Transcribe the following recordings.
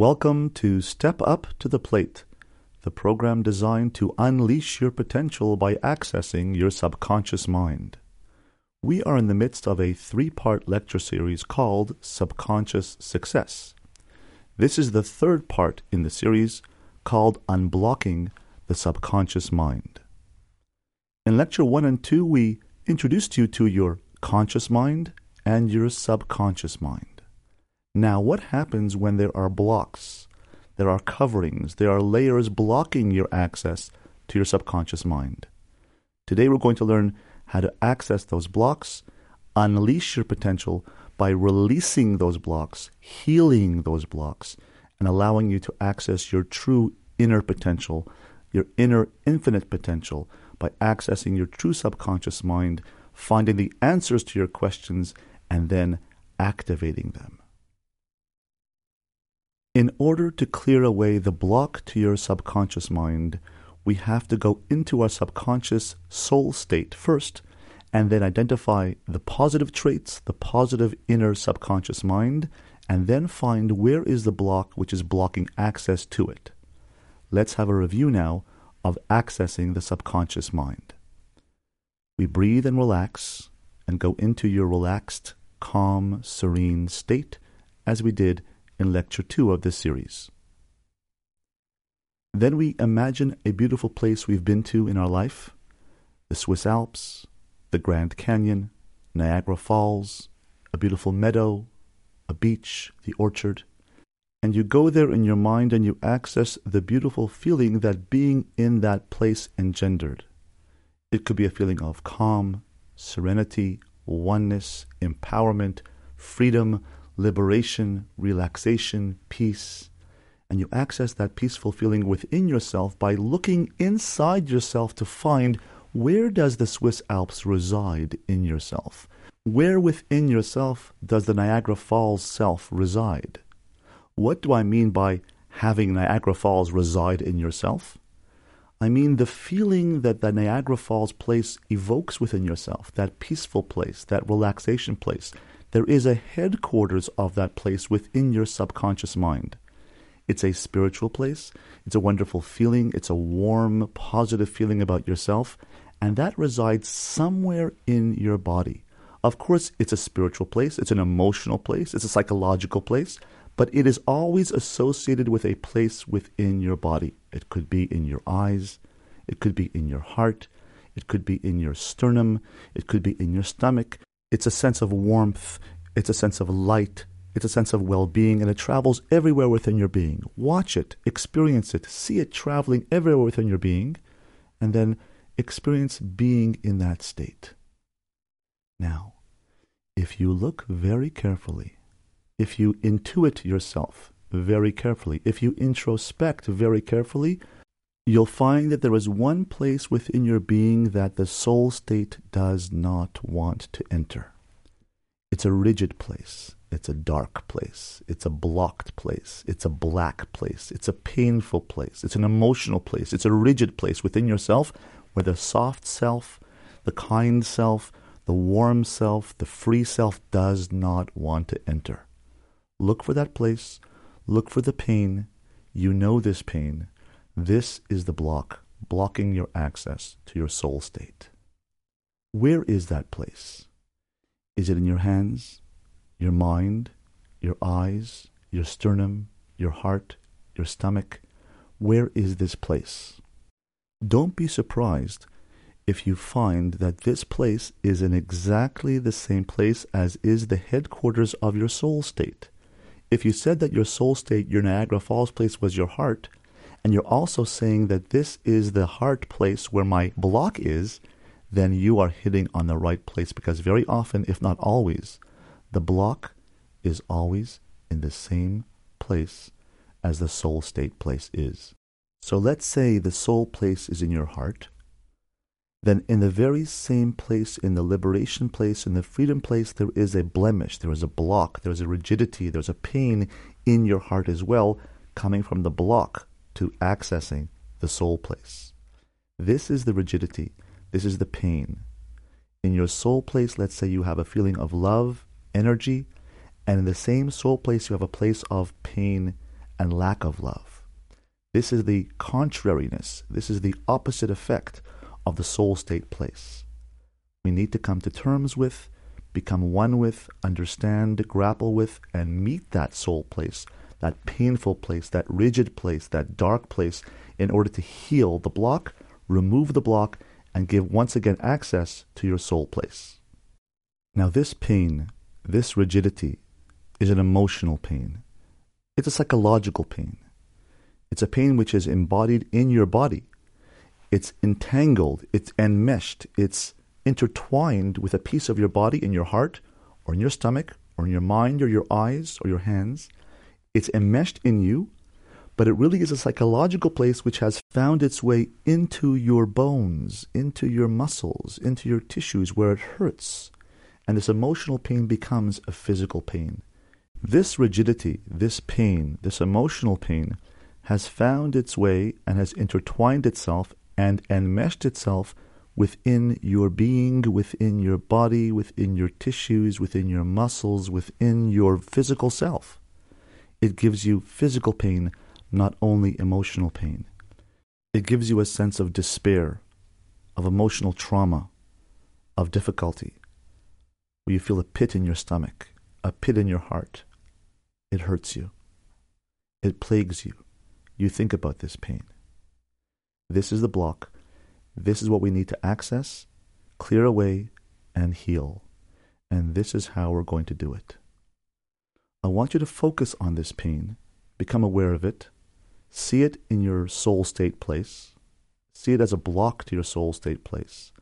Welcome to Step Up to the Plate, the program designed to unleash your potential by accessing your subconscious mind. We are in the midst of a three part lecture series called Subconscious Success. This is the third part in the series called Unblocking the Subconscious Mind. In lecture 1 and 2, we introduced you to your conscious mind and your subconscious mind. Now, what happens when there are blocks? There are coverings, there are layers blocking your access to your subconscious mind. Today, we're going to learn how to access those blocks, unleash your potential by releasing those blocks, healing those blocks, and allowing you to access your true inner potential, your inner infinite potential, by accessing your true subconscious mind, finding the answers to your questions, and then activating them. In order to clear away the block to your subconscious mind, we have to go into our subconscious soul state first and then identify the positive traits, the positive inner subconscious mind, and then find where is the block which is blocking access to it. Let's have a review now of accessing the subconscious mind. We breathe and relax and go into your relaxed, calm, serene state as we did in Lecture 2 of this series. Then we imagine a beautiful place we've been to in our life the Swiss Alps, the Grand Canyon, Niagara Falls, a beautiful meadow, a beach, the orchard. And you go there in your mind and you access the beautiful feeling that being in that place engendered. It could be a feeling of calm, serenity, oneness, empowerment, freedom, liberation, relaxation, peace. And you access that peaceful feeling within yourself by looking inside yourself to find where does the Swiss Alps reside in yourself? Where within yourself does the Niagara Falls self reside? What do I mean by having Niagara Falls reside in yourself? I mean the feeling that the Niagara Falls place evokes within yourself, that peaceful place, that relaxation place, there is a headquarters of that place within your subconscious mind. It's a spiritual place. It's a wonderful feeling. It's a warm, positive feeling about yourself. And that resides somewhere in your body. Of course, it's a spiritual place. It's an emotional place. It's a psychological place. But it is always associated with a place within your body. It could be in your eyes. It could be in your heart. It could be in your sternum. It could be in your stomach. It's a sense of warmth, it's a sense of light, it's a sense of well being, and it travels everywhere within your being. Watch it, experience it, see it traveling everywhere within your being, and then experience being in that state. Now, if you look very carefully, if you intuit yourself very carefully, if you introspect very carefully, you'll find that there is one place within your being that the soul state does not want to enter. It's a rigid place. It's a dark place. It's a blocked place. It's a black place. It's a painful place. It's an emotional place. It's a rigid place within yourself where the soft self, the kind self, the warm self, the free self does not want to enter. Look for that place. Look for the pain. You know this pain. This is the block, blocking your access to your soul state. Where is that place? Is it in your hands, your mind, your eyes, your sternum, your heart, your stomach? Where is this place? Don't be surprised if you find that this place is in exactly the same place as is the headquarters of your soul state. If you said that your soul state, your Niagara Falls place, was your heart, and you're also saying that this is the heart place where my block is, then you are hitting on the right place because very often, if not always, the block is always in the same place as the soul state place is. So let's say the soul place is in your heart. Then, in the very same place, in the liberation place, in the freedom place, there is a blemish, there is a block, there is a rigidity, there's a pain in your heart as well, coming from the block to accessing the soul place. This is the rigidity. This is the pain. In your soul place, let's say you have a feeling of love, energy, and in the same soul place, you have a place of pain and lack of love. This is the contrariness, this is the opposite effect of the soul state place. We need to come to terms with, become one with, understand, grapple with, and meet that soul place, that painful place, that rigid place, that dark place, in order to heal the block, remove the block, and give once again access to your soul place. Now, this pain, this rigidity, is an emotional pain. It's a psychological pain. It's a pain which is embodied in your body. It's entangled, it's enmeshed, it's intertwined with a piece of your body in your heart, or in your stomach, or in your mind, or your eyes, or your hands. It's enmeshed in you, but it really is a psychological place which has found its way into your bones, into your muscles, into your tissues where it hurts. And this emotional pain becomes a physical pain. This rigidity, this pain, this emotional pain, has found its way and has intertwined itself and enmeshed itself within your being, within your body, within your tissues, within your muscles, within your physical self. It gives you physical pain, not only emotional pain. It gives you a sense of despair, of emotional trauma, of difficulty, where you feel a pit in your stomach, a pit in your heart, it hurts you. It plagues you. You think about this pain. This is the block. This is what we need to access, clear away, and heal. And this is how we're going to do it. I want you to focus on this pain, become aware of it, see it in your soul state place, see it as a block to your soul state place.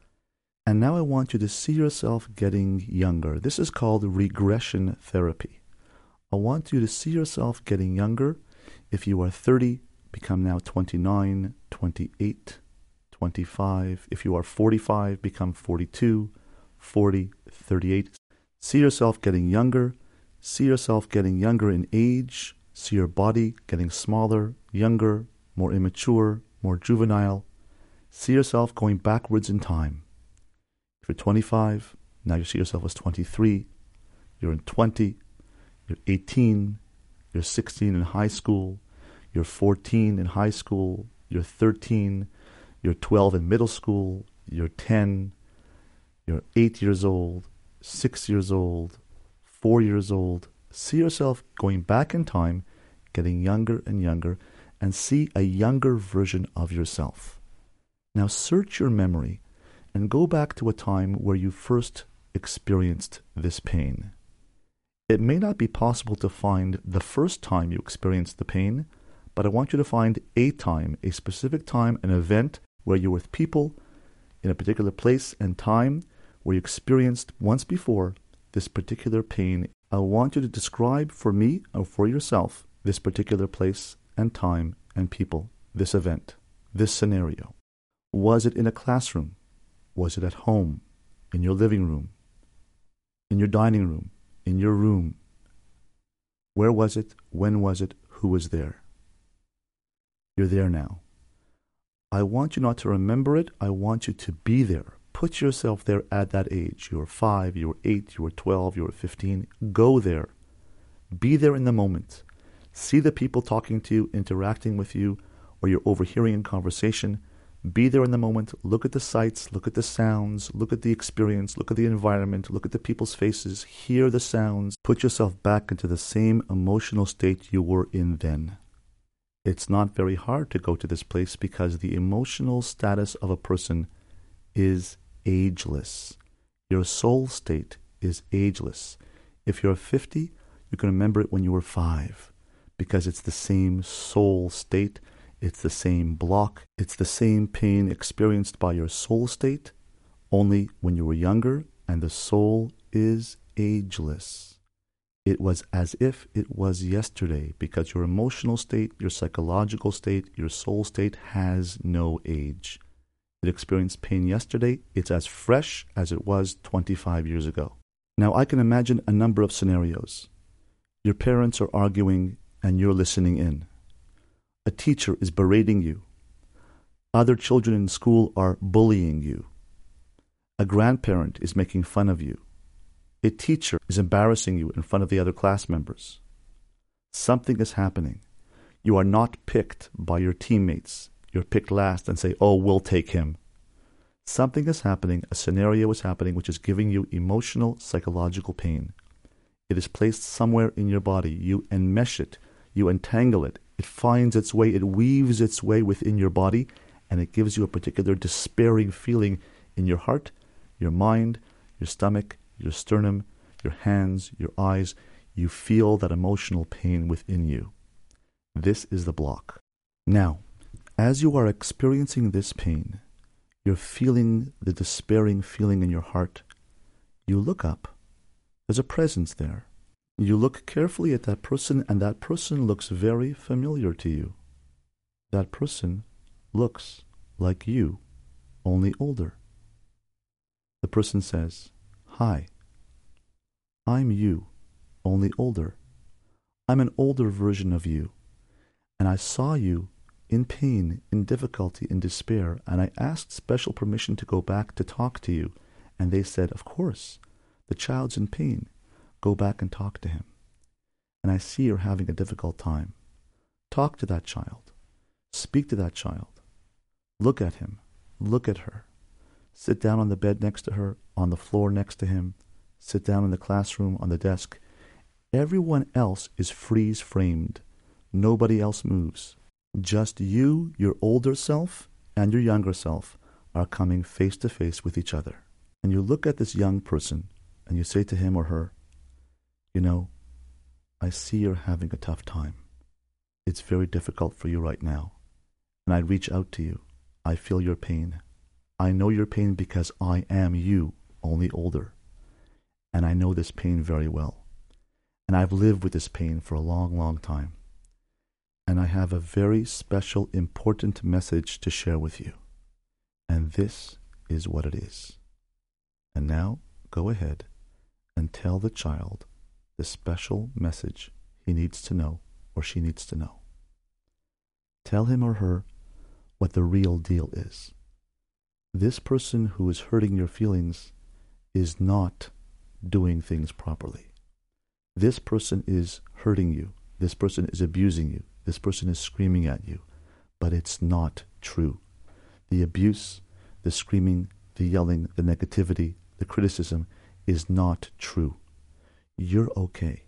And now I want you to see yourself getting younger. This is called regression therapy. I want you to see yourself getting younger. If you are 30, become now 29, 28, 25. If you are 45, become 42, 40, 38. See yourself getting younger. See yourself getting younger in age. See your body getting smaller, younger, more immature, more juvenile. See yourself going backwards in time. If you're 25, now you see yourself as 23. You're in 20, you're 18, you're 16 in high school, you're 14 in high school, you're 13, you're 12 in middle school, you're 10, you're 8 years old, 6 years old, 4 years old. See yourself going back in time, getting younger and younger, and see a younger version of yourself. Now search your memory and go back to a time where you first experienced this pain. It may not be possible to find the first time you experienced the pain, but I want you to find a time, a specific time, an event where you're with people in a particular place and time where you experienced once before this particular pain. I want you to describe for me or for yourself this particular place and time and people, this event, this scenario. Was it in a classroom? Was it at home? In your living room? In your dining room? in your room. Where was it? When was it? Who was there? You're there now. I want you not to remember it. I want you to be there. Put yourself there at that age. You were five, you were eight, you were 12, you were 15. Go there. Be there in the moment. See the people talking to you, interacting with you, or you're overhearing a conversation. Be there in the moment. Look at the sights, look at the sounds, look at the experience, look at the environment, look at the people's faces, hear the sounds. Put yourself back into the same emotional state you were in then. It's not very hard to go to this place because the emotional status of a person is ageless. Your soul state is ageless. If you're 50, you can remember it when you were 5 because it's the same soul state it's the same block. It's the same pain experienced by your soul state, only when you were younger, and the soul is ageless. It was as if it was yesterday because your emotional state, your psychological state, your soul state has no age. It experienced pain yesterday. It's as fresh as it was 25 years ago. Now, I can imagine a number of scenarios. Your parents are arguing and you're listening in. A teacher is berating you. Other children in school are bullying you. A grandparent is making fun of you. A teacher is embarrassing you in front of the other class members. Something is happening. You are not picked by your teammates. You're picked last and say, oh, we'll take him. Something is happening, a scenario is happening which is giving you emotional, psychological pain. It is placed somewhere in your body. You enmesh it, you entangle it. It finds its way, it weaves its way within your body, and it gives you a particular despairing feeling in your heart, your mind, your stomach, your sternum, your hands, your eyes. You feel that emotional pain within you. This is the block. Now, as you are experiencing this pain, you're feeling the despairing feeling in your heart. You look up. There's a presence there. You look carefully at that person, and that person looks very familiar to you. That person looks like you, only older. The person says, Hi, I'm you, only older. I'm an older version of you, and I saw you in pain, in difficulty, in despair, and I asked special permission to go back to talk to you, and they said, Of course, the child's in pain. Go back and talk to him. And I see you're having a difficult time. Talk to that child. Speak to that child. Look at him. Look at her. Sit down on the bed next to her, on the floor next to him. Sit down in the classroom, on the desk. Everyone else is freeze framed. Nobody else moves. Just you, your older self, and your younger self are coming face to face with each other. And you look at this young person and you say to him or her, You know, I see you're having a tough time. It's very difficult for you right now. And I reach out to you. I feel your pain. I know your pain because I am you, only older. And I know this pain very well. And I've lived with this pain for a long, long time and I have a very special, important message to share with you. And this is what it is. And now go ahead and tell the child the special message he needs to know or she needs to know. Tell him or her what the real deal is. This person who is hurting your feelings is not doing things properly. This person is hurting you. This person is abusing you. This person is screaming at you, but it's not true. The abuse, the screaming, the yelling, the negativity, the criticism is not true. You're okay.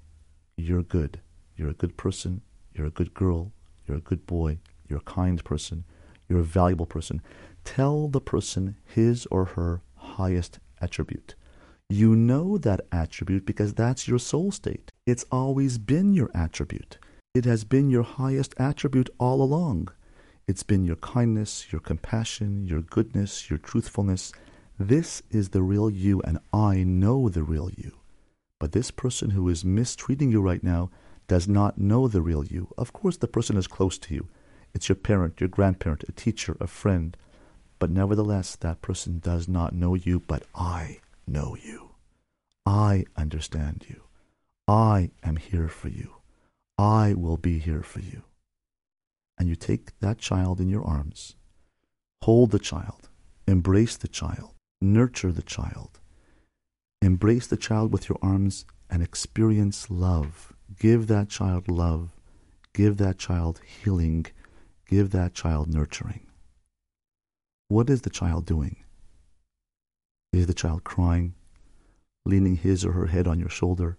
You're good. You're a good person. You're a good girl. You're a good boy. You're a kind person. You're a valuable person. Tell the person his or her highest attribute. You know that attribute because that's your soul state. It's always been your attribute. It has been your highest attribute all along. It's been your kindness, your compassion, your goodness, your truthfulness. This is the real you, and I know the real you. But this person who is mistreating you right now does not know the real you. Of course, the person is close to you. It's your parent, your grandparent, a teacher, a friend. But nevertheless, that person does not know you, but I know you. I understand you. I am here for you. I will be here for you. And you take that child in your arms, hold the child, embrace the child, nurture the child, embrace the child with your arms and experience love. Give that child love. Give that child healing. Give that child nurturing. What is the child doing? Is the child crying, leaning his or her head on your shoulder,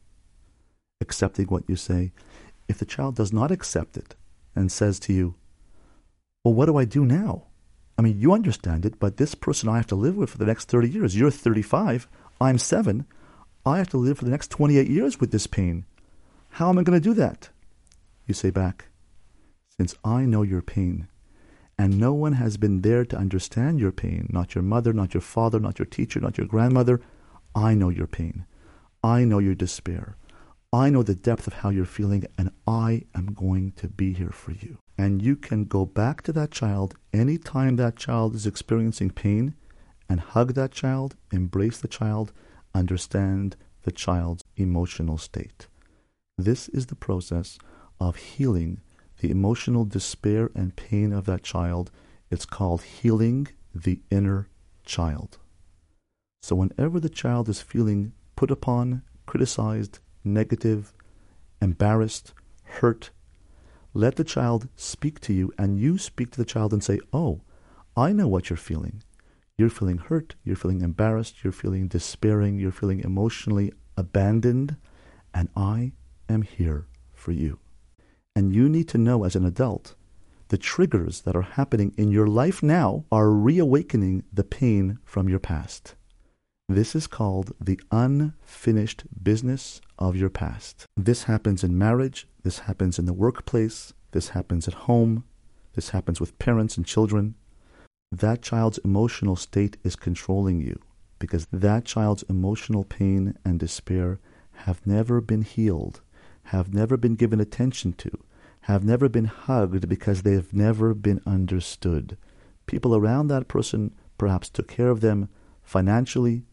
accepting what you say? If the child does not accept it and says to you, Well, what do I do now? I mean, you understand it, but this person I have to live with for the next 30 years. You're 35, I'm 7. I have to live for the next 28 years with this pain. How am I going to do that? You say back, Since I know your pain, and no one has been there to understand your pain, not your mother, not your father, not your teacher, not your grandmother, I know your pain. I know your despair. I know the depth of how you're feeling, and I am going to be here for you. And you can go back to that child anytime that child is experiencing pain and hug that child, embrace the child, understand the child's emotional state. This is the process of healing the emotional despair and pain of that child. It's called healing the inner child. So, whenever the child is feeling put upon, criticized, negative, embarrassed, hurt, Let the child speak to you, and you speak to the child and say, Oh, I know what you're feeling. You're feeling hurt, you're feeling embarrassed, you're feeling despairing, you're feeling emotionally abandoned, and I am here for you. And you need to know as an adult the triggers that are happening in your life now are reawakening the pain from your past. This is called the unfinished business of your past. This happens in marriage, this happens in the workplace, this happens at home, this happens with parents and children. That child's emotional state is controlling you because that child's emotional pain and despair have never been healed, have never been given attention to, have never been hugged because they've never been understood. People around that person perhaps took care of them financially,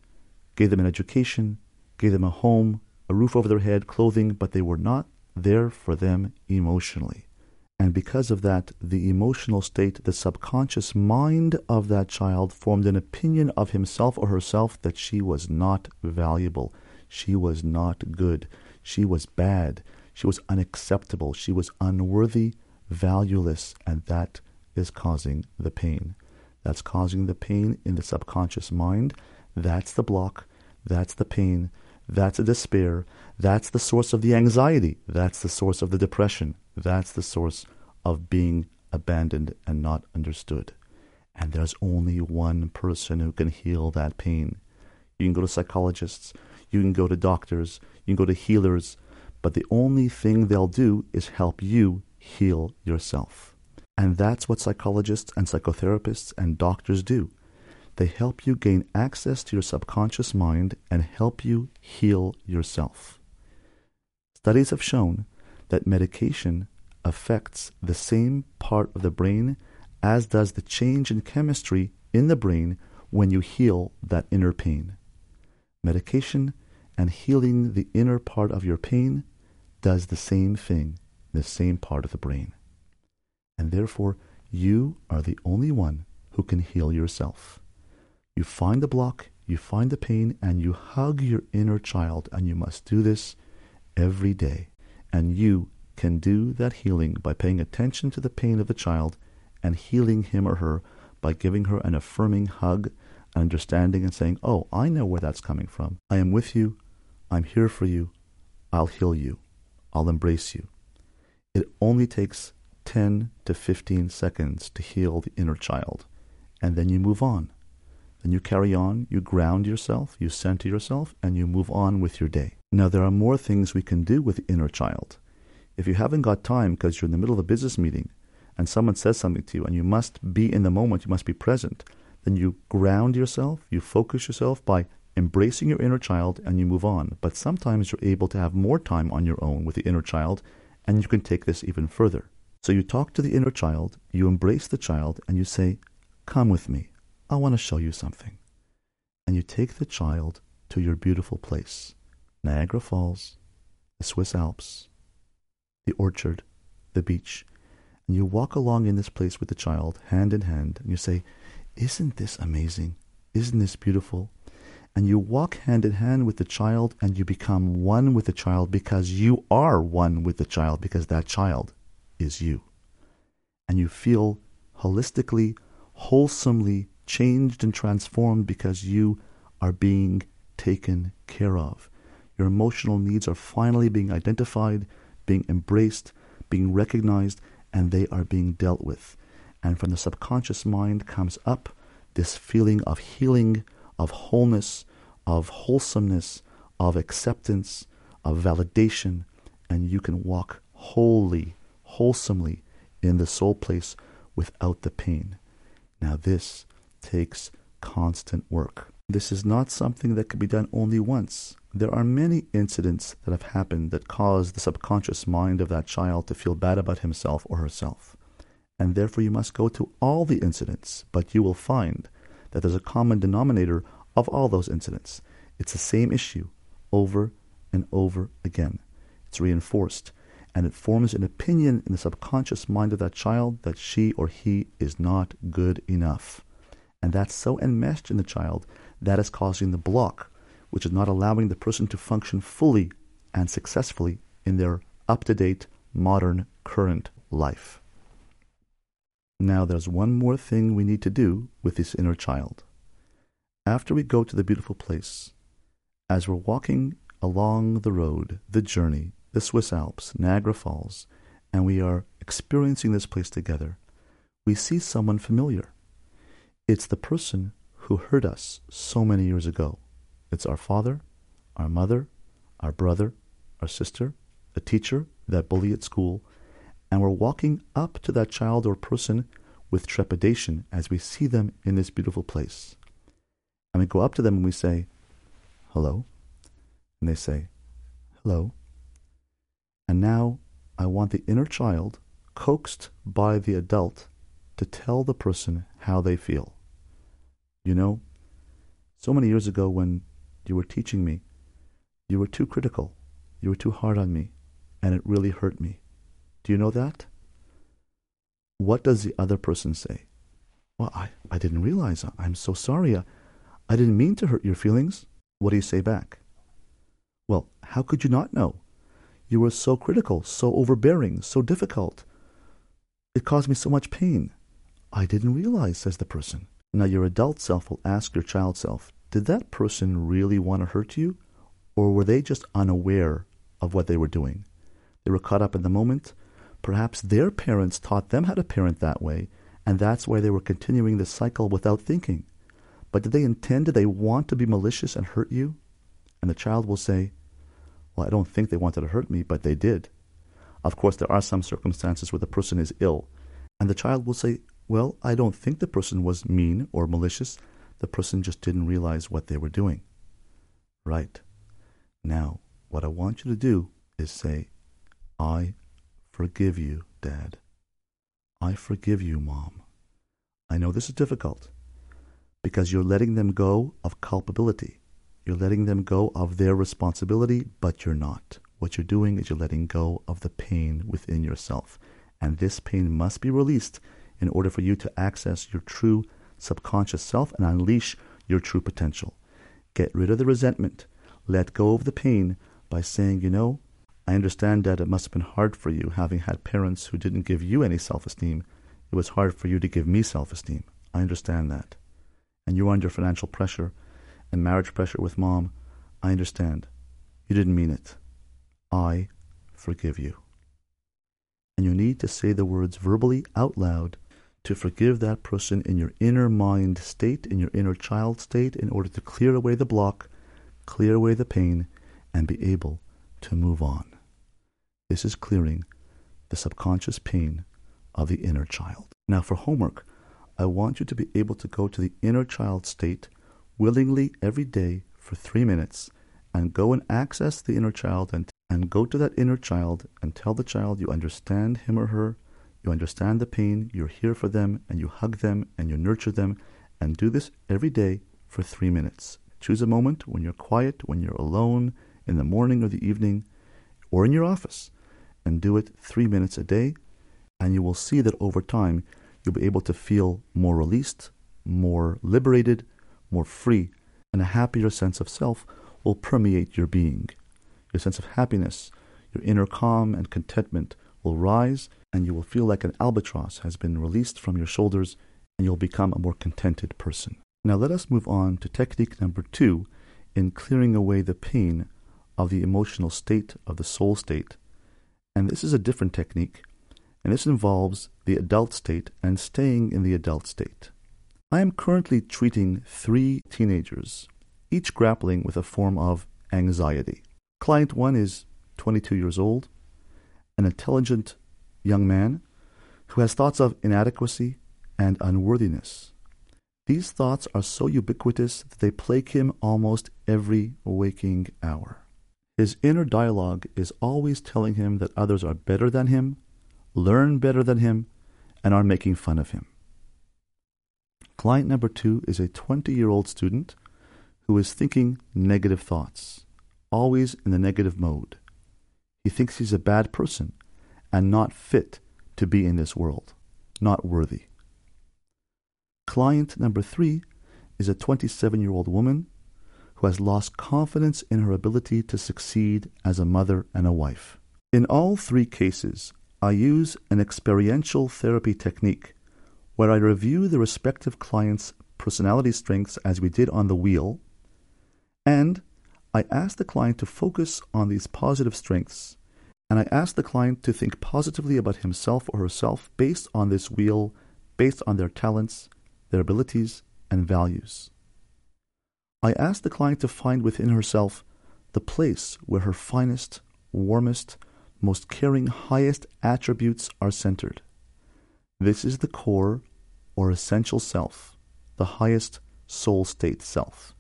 gave them an education, gave them a home, a roof over their head, clothing, but they were not there for them emotionally. And because of that, the emotional state, the subconscious mind of that child formed an opinion of himself or herself that she was not valuable, she was not good, she was bad, she was unacceptable. She was unworthy, valueless, and that is causing the pain. That's causing the pain in the subconscious mind. That's the block. That's the pain. That's the despair. That's the source of the anxiety. That's the source of the depression. That's the source of being abandoned and not understood. And there's only one person who can heal that pain. You can go to psychologists, you can go to doctors, you can go to healers, but the only thing they'll do is help you heal yourself. And that's what psychologists and psychotherapists and doctors do. They help you gain access to your subconscious mind and help you heal yourself. Studies have shown that medication affects the same part of the brain as does the change in chemistry in the brain when you heal that inner pain. Medication and healing the inner part of your pain does the same thing in the same part of the brain. And therefore, you are the only one who can heal yourself. You find the block, you find the pain, and you hug your inner child, and you must do this every day. And you can do that healing by paying attention to the pain of the child and healing him or her by giving her an affirming hug, understanding, and saying, Oh, I know where that's coming from. I am with you. I'm here for you. I'll heal you. I'll embrace you. It only takes 10 to 15 seconds to heal the inner child, and then you move on. Then you carry on, you ground yourself, you center yourself, and you move on with your day. Now, there are more things we can do with the inner child. If you haven't got time because you're in the middle of a business meeting and someone says something to you and you must be in the moment, you must be present, then you ground yourself, you focus yourself by embracing your inner child and you move on. But sometimes you're able to have more time on your own with the inner child and you can take this even further. So you talk to the inner child, you embrace the child, and you say, Come with me. I want to show you something. And you take the child to your beautiful place Niagara Falls, the Swiss Alps, the orchard, the beach. And you walk along in this place with the child, hand in hand, and you say, Isn't this amazing? Isn't this beautiful? and you walk hand in hand with the child and you become one with the child because you are one with the child because that child is you. And you feel holistically, wholesomely changed and transformed because you are being taken care of. Your emotional needs are finally being identified, being embraced, being recognized, and they are being dealt with. And from the subconscious mind comes up this feeling of healing, of wholeness, of wholesomeness, of acceptance, of validation, and you can walk wholly, wholesomely in the soul place without the pain. Now, this takes constant work. This is not something that can be done only once. There are many incidents that have happened that cause the subconscious mind of that child to feel bad about himself or herself. And therefore, you must go to all the incidents, but you will find that there's a common denominator of all those incidents. It's the same issue over and over again. It's reinforced, and it forms an opinion in the subconscious mind of that child that she or he is not good enough. And that's so enmeshed in the child that is causing the block, which is not allowing the person to function fully and successfully in their up to date, modern, current life. Now, there's one more thing we need to do with this inner child. After we go to the beautiful place, as we're walking along the road, the journey, the Swiss Alps, Niagara Falls, and we are experiencing this place together, we see someone familiar. It's the person who hurt us so many years ago. It's our father, our mother, our brother, our sister, a teacher, that bully at school, and we're walking up to that child or person with trepidation as we see them in this beautiful place. And we go up to them and we say, Hello. And they say, Hello. And now I want the inner child, coaxed by the adult, to tell the person how they feel. You know, so many years ago when you were teaching me, you were too critical, you were too hard on me, and it really hurt me. Do you know that? What does the other person say? Well, I, I didn't realize. I'm so sorry. I, I didn't mean to hurt your feelings. What do you say back? Well, how could you not know? You were so critical, so overbearing, so difficult. It caused me so much pain. I didn't realize, says the person. Now, your adult self will ask your child self, did that person really want to hurt you? Or were they just unaware of what they were doing? They were caught up in the moment. Perhaps their parents taught them how to parent that way, and that's why they were continuing the cycle without thinking. But did they intend, did they want to be malicious and hurt you? And the child will say, Well, I don't think they wanted to hurt me, but they did. Of course, there are some circumstances where the person is ill, and the child will say, Well, I don't think the person was mean or malicious. The person just didn't realize what they were doing. Right. Now, what I want you to do is say, I forgive you, Dad. I forgive you, Mom. I know this is difficult because you're letting them go of culpability. You're letting them go of their responsibility, but you're not. What you're doing is you're letting go of the pain within yourself. And this pain must be released in order for you to access your true subconscious self and unleash your true potential. Get rid of the resentment. Let go of the pain by saying, you know, I understand that it must have been hard for you having had parents who didn't give you any self esteem. It was hard for you to give me self esteem. I understand that. And you're under financial pressure and marriage pressure with mom. I understand. You didn't mean it. I forgive you. And you need to say the words verbally out loud to forgive that person in your inner mind state, in your inner child state, in order to clear away the block, clear away the pain, and be able to move on. This is clearing the subconscious pain of the inner child. Now, for homework, I want you to be able to go to the inner child state willingly every day for three minutes and go and access the inner child and, and go to that inner child and tell the child you understand him or her, you understand the pain, you're here for them, and you hug them and you nurture them, and do this every day for three minutes. Choose a moment when you're quiet, when you're alone, in the morning or the evening, or in your office, and do it three minutes a day, and you will see that over time you'll be able to feel more released, more liberated, more free, and a happier sense of self will permeate your being. Your sense of happiness, your inner calm and contentment will rise, and you will feel like an albatross has been released from your shoulders, and you'll become a more contented person. Now, let us move on to technique number two in clearing away the pain of the emotional state, of the soul state. And this is a different technique, and this involves the adult state and staying in the adult state. I am currently treating three teenagers, each grappling with a form of anxiety. Client one is 22 years old, an intelligent young man who has thoughts of inadequacy and unworthiness. These thoughts are so ubiquitous that they plague him almost every waking hour. His inner dialogue is always telling him that others are better than him, learn better than him, and are making fun of him. Client number two is a 20 year old student who is thinking negative thoughts, always in the negative mode. He thinks he's a bad person and not fit to be in this world, not worthy. Client number three is a 27 year old woman who has lost confidence in her ability to succeed as a mother and a wife. In all three cases, I use an experiential therapy technique where I review the respective client's personality strengths as we did on the wheel, and I ask the client to focus on these positive strengths, and I ask the client to think positively about himself or herself based on this wheel, based on their talents, their abilities, and values. I ask the client to find within herself the place where her finest, warmest, most caring, highest attributes are centered. This is the core or essential self, the highest soul state self.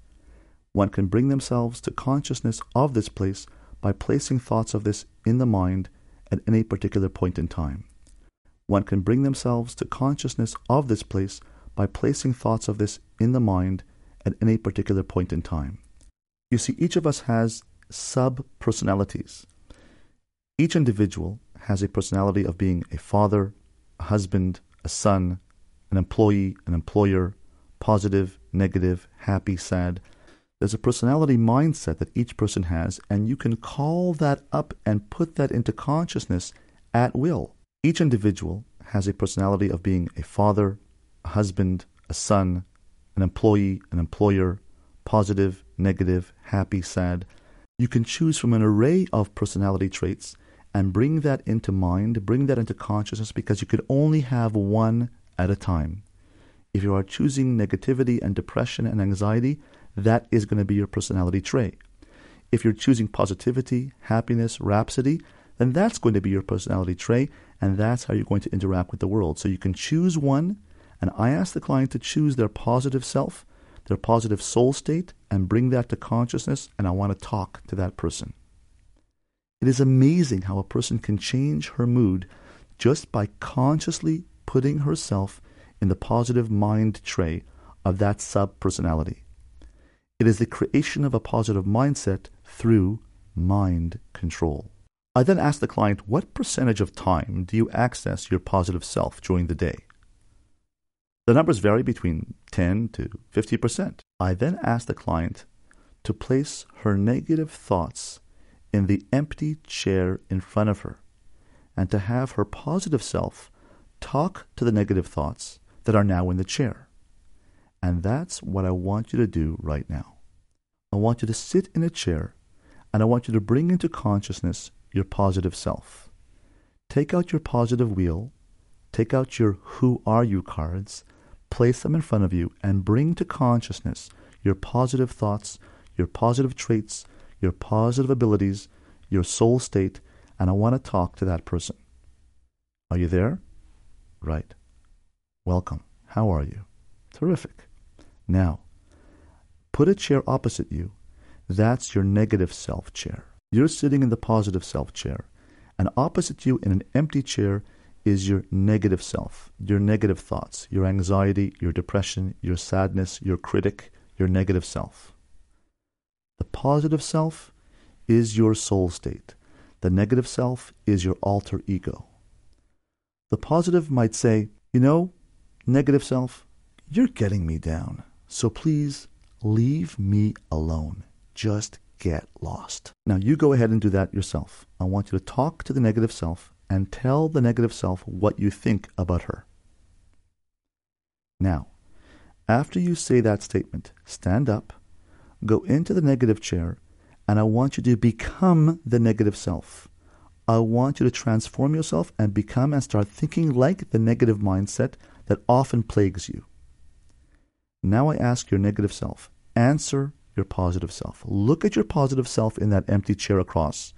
One can bring themselves to consciousness of this place by placing thoughts of this in the mind at any particular point in time. One can bring themselves to consciousness of this place by placing thoughts of this in the mind at any particular point in time. You see, each of us has sub personalities. Each individual has a personality of being a father, a husband, a son, an employee, an employer, positive, negative, happy, sad. There's a personality mindset that each person has, and you can call that up and put that into consciousness at will. Each individual has a personality of being a father, a husband, a son, an employee, an employer, positive, negative, happy, sad. You can choose from an array of personality traits and bring that into mind, bring that into consciousness because you could only have one at a time. If you are choosing negativity and depression and anxiety, that is going to be your personality trait. If you're choosing positivity, happiness, rhapsody, then that's going to be your personality trait, and that's how you're going to interact with the world. So you can choose one, and I ask the client to choose their positive self, their positive soul state, and bring that to consciousness, and I want to talk to that person. It is amazing how a person can change her mood just by consciously putting herself in the positive mind tray of that sub personality. It is the creation of a positive mindset through mind control. I then ask the client, what percentage of time do you access your positive self during the day? The numbers vary between 10 to 50%. I then ask the client to place her negative thoughts in the empty chair in front of her and to have her positive self talk to the negative thoughts that are now in the chair. And that's what I want you to do right now. I want you to sit in a chair and I want you to bring into consciousness your positive self. Take out your positive wheel, take out your Who Are You cards, place them in front of you, and bring to consciousness your positive thoughts, your positive traits, your positive abilities, your soul state, and I want to talk to that person. Are you there? Right. Welcome. How are you? Terrific. Now, put a chair opposite you. That's your negative self chair. You're sitting in the positive self chair, and opposite you in an empty chair is your negative self, your negative thoughts, your anxiety, your depression, your sadness, your critic, your negative self. The positive self is your soul state. The negative self is your alter ego. The positive might say, You know, negative self, you're getting me down. So please leave me alone. Just get lost. Now, you go ahead and do that yourself. I want you to talk to the negative self and tell the negative self what you think about her. Now, after you say that statement, stand up, go into the negative chair, and I want you to become the negative self. I want you to transform yourself and become and start thinking like the negative mindset that often plagues you. Now I ask your negative self, answer your positive self. Look at your positive self in that empty chair across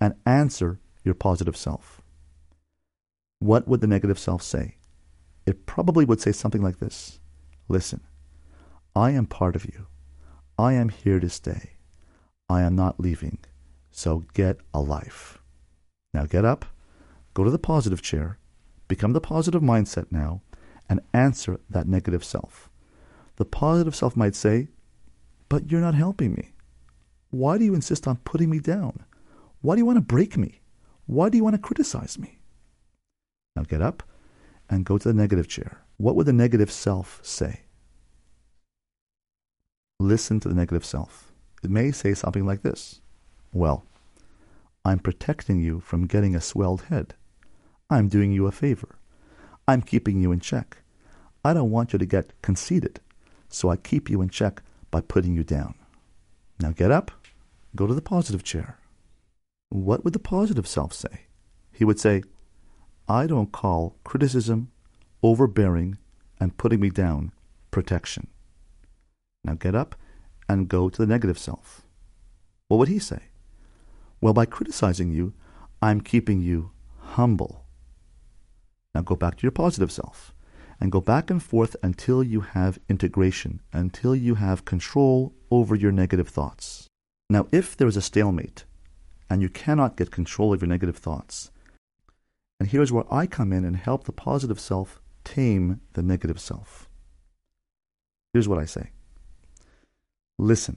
and answer your positive self. What would the negative self say? It probably would say something like this Listen, I am part of you. I am here to stay. I am not leaving. So get a life. Now get up, go to the positive chair, become the positive mindset now, and answer that negative self. The positive self might say, But you're not helping me. Why do you insist on putting me down? Why do you want to break me? Why do you want to criticize me? Now get up and go to the negative chair. What would the negative self say? Listen to the negative self. It may say something like this Well, I'm protecting you from getting a swelled head. I'm doing you a favor. I'm keeping you in check. I don't want you to get conceited, so I keep you in check by putting you down. Now get up, go to the positive chair. What would the positive self say? He would say, I don't call criticism, overbearing, and putting me down protection. Now get up and go to the negative self. What would he say? Well, by criticizing you, I'm keeping you humble. Now go back to your positive self and go back and forth until you have integration, until you have control over your negative thoughts. Now, if there is a stalemate and you cannot get control of your negative thoughts, and here's where I come in and help the positive self tame the negative self. Here's what I say listen.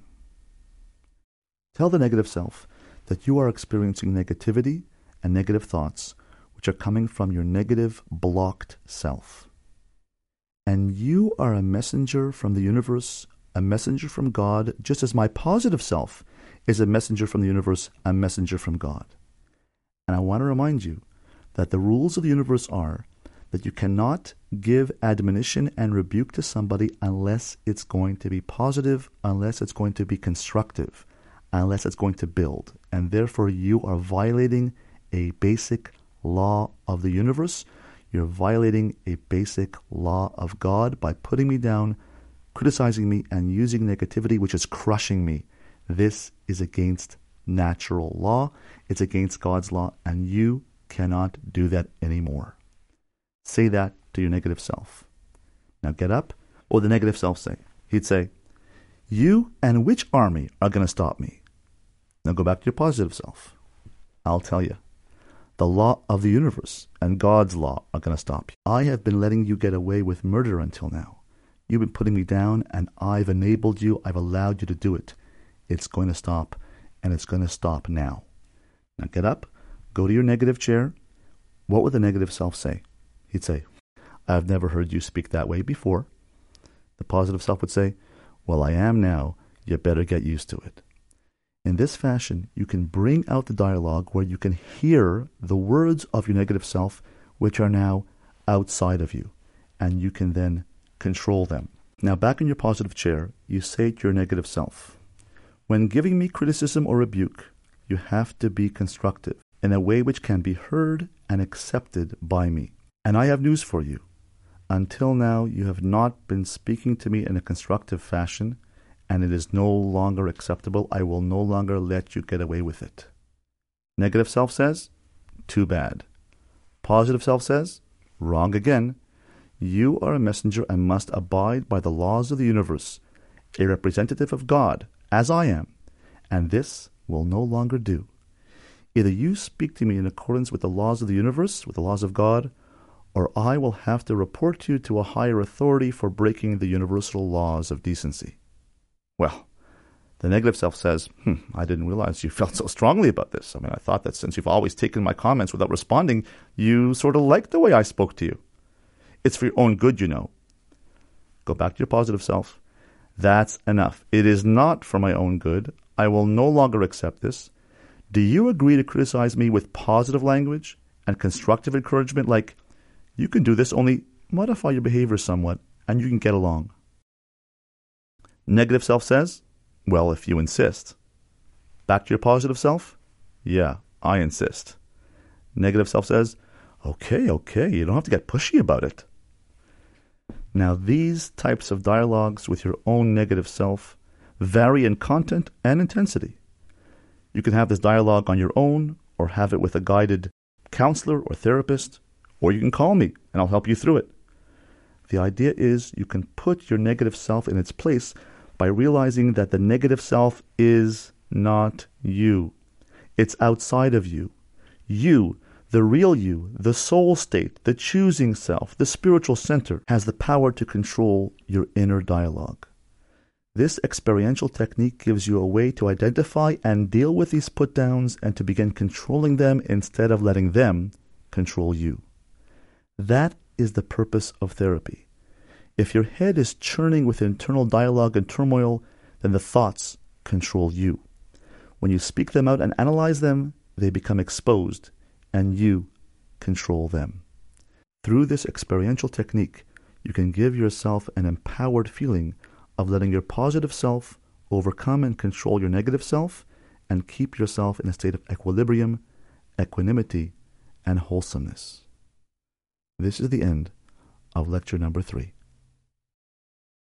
Tell the negative self that you are experiencing negativity and negative thoughts which are coming from your negative, blocked self. And you are a messenger from the universe, a messenger from God, just as my positive self is a messenger from the universe, a messenger from God. And I want to remind you that the rules of the universe are that you cannot give admonition and rebuke to somebody unless it's going to be positive, unless it's going to be constructive, unless it's going to build. And therefore, you are violating a basic law of the universe. You're violating a basic law of God by putting me down, criticizing me, and using negativity, which is crushing me. This is against natural law. It's against God's law, and you cannot do that anymore. Say that to your negative self. Now get up. Would the negative self say? He'd say, You and which army are going to stop me? Now go back to your positive self. I'll tell you. The law of the universe and God's law are going to stop you. I have been letting you get away with murder until now. You've been putting me down, and I've enabled you, I've allowed you to do it. It's going to stop, and it's going to stop now. Now get up, go to your negative chair. What would the negative self say? He'd say, I've never heard you speak that way before. The positive self would say, Well, I am now. You better get used to it. In this fashion, you can bring out the dialogue where you can hear the words of your negative self, which are now outside of you, and you can then control them. Now, back in your positive chair, you say to your negative self, When giving me criticism or rebuke, you have to be constructive in a way which can be heard and accepted by me. And I have news for you. Until now, you have not been speaking to me in a constructive fashion, and it is no longer acceptable. I will no longer let you get away with it. Negative self says, too bad. Positive self says, wrong again. You are a messenger and must abide by the laws of the universe, a representative of God, as I am, and this will no longer do. Either you speak to me in accordance with the laws of the universe, with the laws of God, or I will have to report you to a higher authority for breaking the universal laws of decency. Well, the negative self says, hmm, I didn't realize you felt so strongly about this. I mean, I thought that since you've always taken my comments without responding, you sort of liked the way I spoke to you. It's for your own good, you know. Go back to your positive self. That's enough. It is not for my own good. I will no longer accept this. Do you agree to criticize me with positive language and constructive encouragement like, you can do this, only modify your behavior somewhat, and you can get along. Negative self says, Well, if you insist. Back to your positive self? Yeah, I insist. Negative self says, Okay, okay, you don't have to get pushy about it. Now, these types of dialogues with your own negative self vary in content and intensity. You can have this dialogue on your own or have it with a guided counselor or therapist or you can call me and I'll help you through it. The idea is you can put your negative self in its place by realizing that the negative self is not you. It's outside of you. You, the real you, the soul state, the choosing self, the spiritual center, has the power to control your inner dialogue. This experiential technique gives you a way to identify and deal with these put downs and to begin controlling them instead of letting them control you. That is the purpose of therapy. If your head is churning with internal dialogue and turmoil, then the thoughts control you. When you speak them out and analyze them, they become exposed, and you control them. Through this experiential technique, you can give yourself an empowered feeling of letting your positive self overcome and control your negative self and keep yourself in a state of equilibrium, equanimity, and wholesomeness. This is the end of lecture number three.